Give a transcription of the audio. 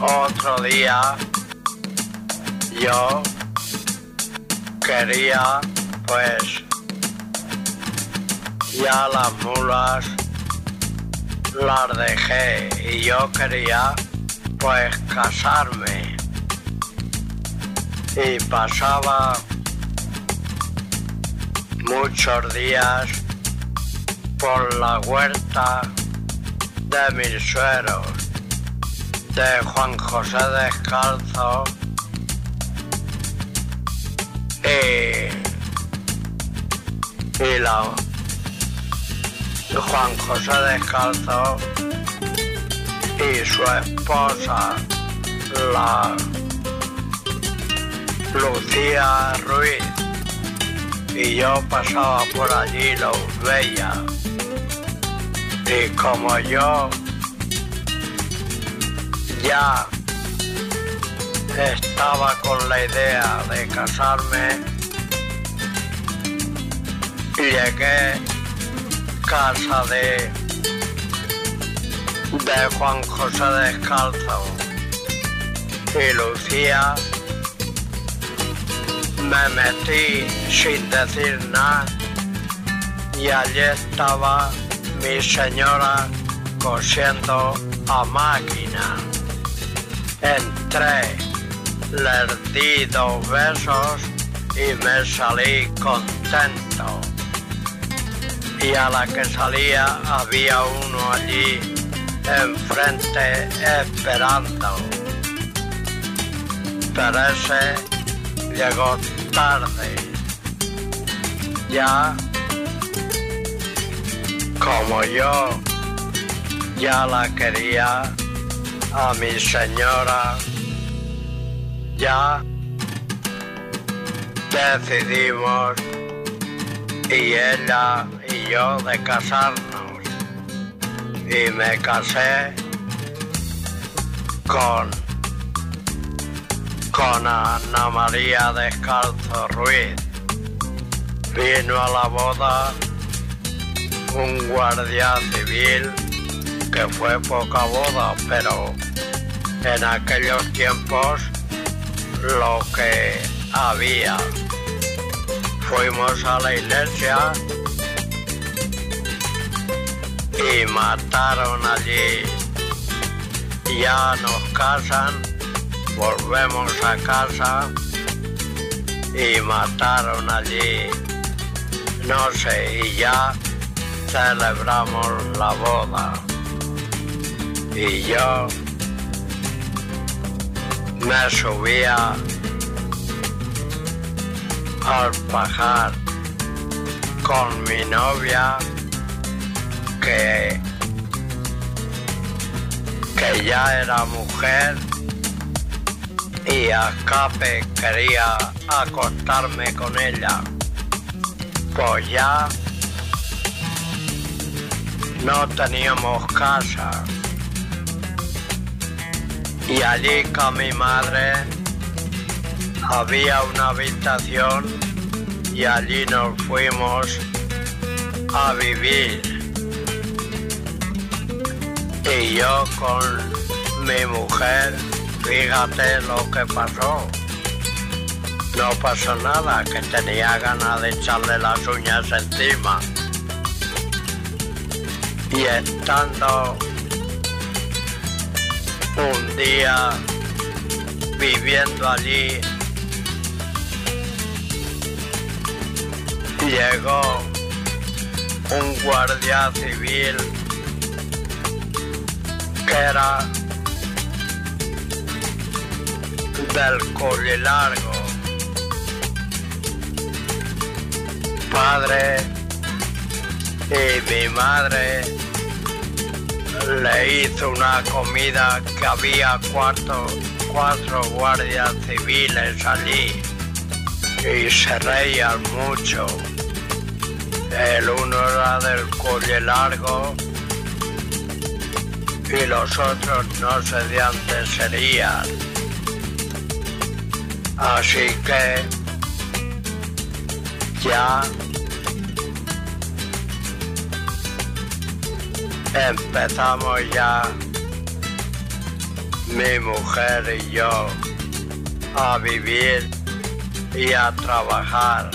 otro día yo quería pues ya las mulas las dejé y yo quería pues casarme. Y pasaba muchos días por la huerta de mis sueros de Juan José Descalzo y, y la Juan José Descalzo y su esposa la Lucía Ruiz. Y yo pasaba por allí los veía. Y como yo estaba con la idea de casarme y llegué casa de de Juan José Descalzo y Lucía me metí sin decir nada y allí estaba mi señora cosiendo a máquina. Entré, le di dos besos y me salí contento. Y a la que salía había uno allí enfrente esperando. Pero ese llegó tarde. Ya como yo ya la quería a mi señora, ya decidimos y ella y yo de casarnos. Y me casé con con Ana María Descalzo Ruiz. Vino a la boda un guardia civil que fue poca boda, pero en aquellos tiempos lo que había. Fuimos a la iglesia y mataron allí. Ya nos casan, volvemos a casa y mataron allí. No sé, y ya celebramos la boda. Y yo me subía al pajar con mi novia que, que ya era mujer y a escape quería acostarme con ella. Pues ya no teníamos casa. Y allí con mi madre había una habitación y allí nos fuimos a vivir. Y yo con mi mujer, fíjate lo que pasó. No pasó nada, que tenía ganas de echarle las uñas encima y estando un día viviendo allí, llegó un guardia civil que era del Colle Largo, padre y mi madre le hizo una comida que había cuatro, cuatro guardias civiles allí y se reían mucho. El uno era del cuello largo y los otros no sé de antes serían. Así que ya empezamos ya. Mi mujer y yo a vivir y a trabajar